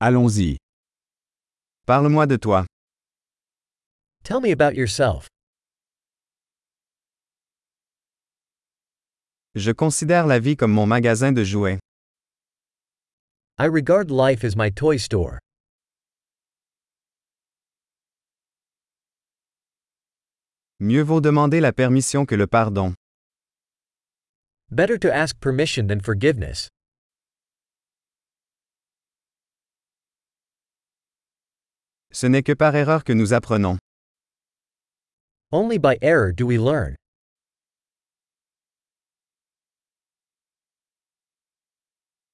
Allons-y. Parle-moi de toi. Tell me about yourself. Je considère la vie comme mon magasin de jouets. I regard life as my toy store. Mieux vaut demander la permission que le pardon. Better to ask permission than forgiveness. Ce n'est que par erreur que nous apprenons. Only by error do we learn.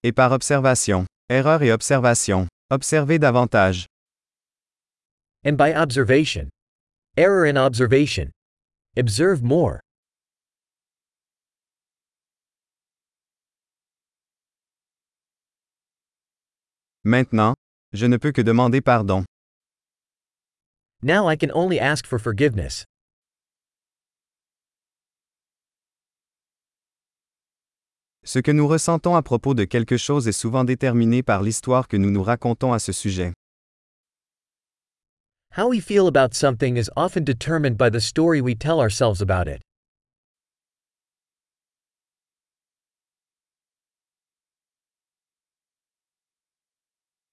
Et par observation. Erreur et observation. Observez davantage. And by observation. Error in observation. Observe more. Maintenant, je ne peux que demander pardon. Now I can only ask for forgiveness. Ce que nous ressentons à propos de quelque chose est souvent déterminé par l'histoire que nous nous racontons à ce sujet. How we feel about something is often determined by the story we tell ourselves about it.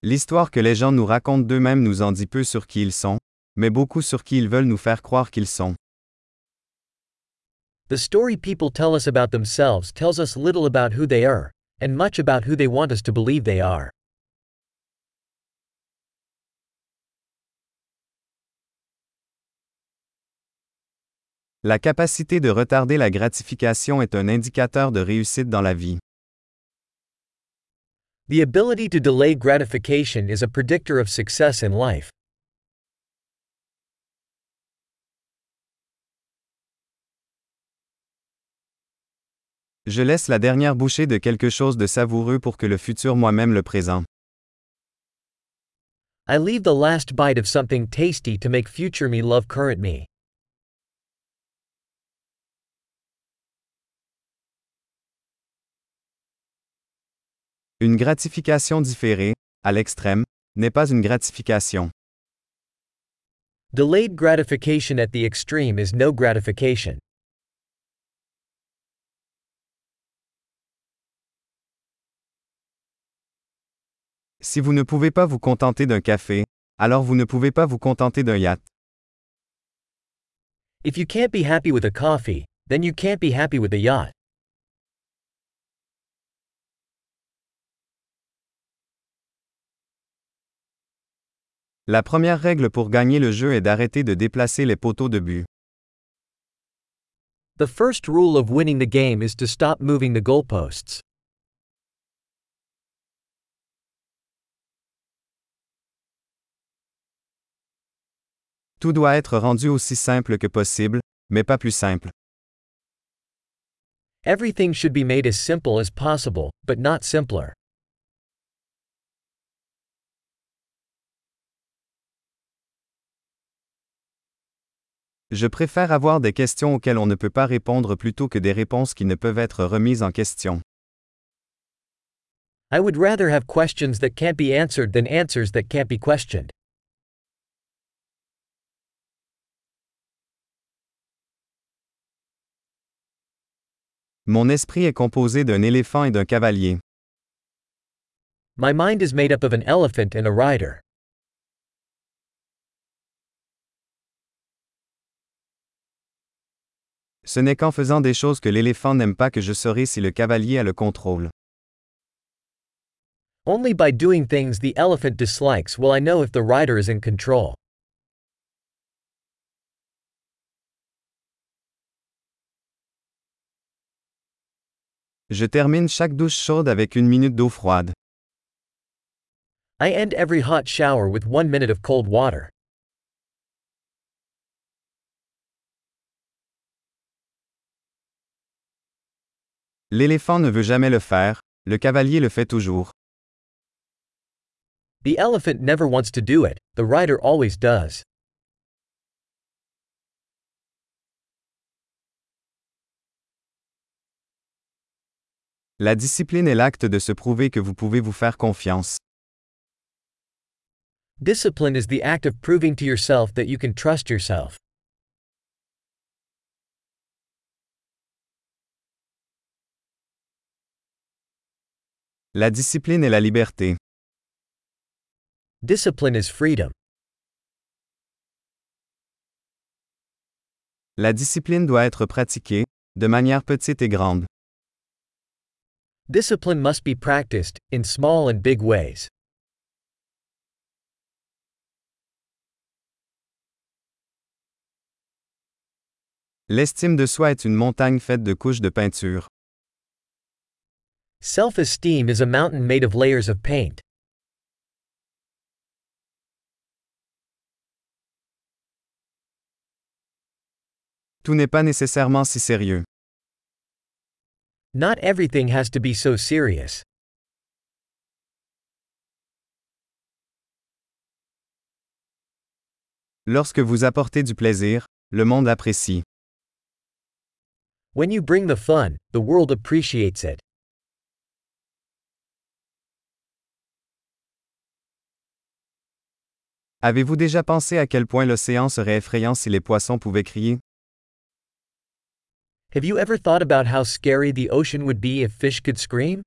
L'histoire que les gens nous racontent d'eux-mêmes nous en dit peu sur qui ils sont, mais beaucoup sur qui ils veulent nous faire croire qu'ils sont. The story people tell us about themselves tells us little about who they are, and much about who they want us to believe they are. La capacité de retarder la gratification est un indicateur de réussite dans la vie. The ability to delay gratification is a predictor of success in life. Je laisse la dernière bouchée de quelque chose de savoureux pour que le futur moi-même le présente. I leave the last bite of something tasty to make future me love current me. Une gratification différée, à l'extrême, n'est pas une gratification. Delayed gratification at the extreme is no gratification. Si vous ne pouvez pas vous contenter d'un café, alors vous ne pouvez pas vous contenter d'un yacht. If you can't be happy with a coffee, then you can't be happy with a yacht. La première règle pour gagner le jeu est d'arrêter de déplacer les poteaux de but. The first rule of winning the game is to stop moving the goalposts. Tout doit être rendu aussi simple que possible, mais pas plus simple. Everything should be made as simple as possible, but not simpler. Je préfère avoir des questions auxquelles on ne peut pas répondre plutôt que des réponses qui ne peuvent être remises en question. I would rather have questions that can't be answered than answers that can't be questioned. Mon esprit est composé d'un éléphant et d'un cavalier. My mind is made up of an elephant and a rider. Ce n'est qu'en faisant des choses que l'éléphant n'aime pas que je saurai si le cavalier a le contrôle. Only by doing things the elephant dislikes will I know if the rider is in control. Je termine chaque douche chaude avec une minute d'eau froide. I end every hot shower with one minute of cold water. L'éléphant ne veut jamais le faire, le cavalier le fait toujours. The elephant never wants to do it, the rider always does. La discipline est l'acte de se prouver que vous pouvez vous faire confiance. Discipline is the act of proving to yourself that you can trust yourself. La discipline est la liberté. Discipline is freedom. La discipline doit être pratiquée, de manière petite et grande. Discipline must be practiced, in small and big ways. L'estime de soi est une montagne faite de couches de peinture. Self esteem is a mountain made of layers of paint. Tout n'est pas nécessairement si sérieux. Not everything has to be so serious. Lorsque vous apportez du plaisir, le monde apprécie. When you bring the fun, the world appreciates it. Avez-vous déjà pensé à quel point l'océan serait effrayant si les poissons pouvaient crier? Have you ever thought about how scary the ocean would be if fish could scream?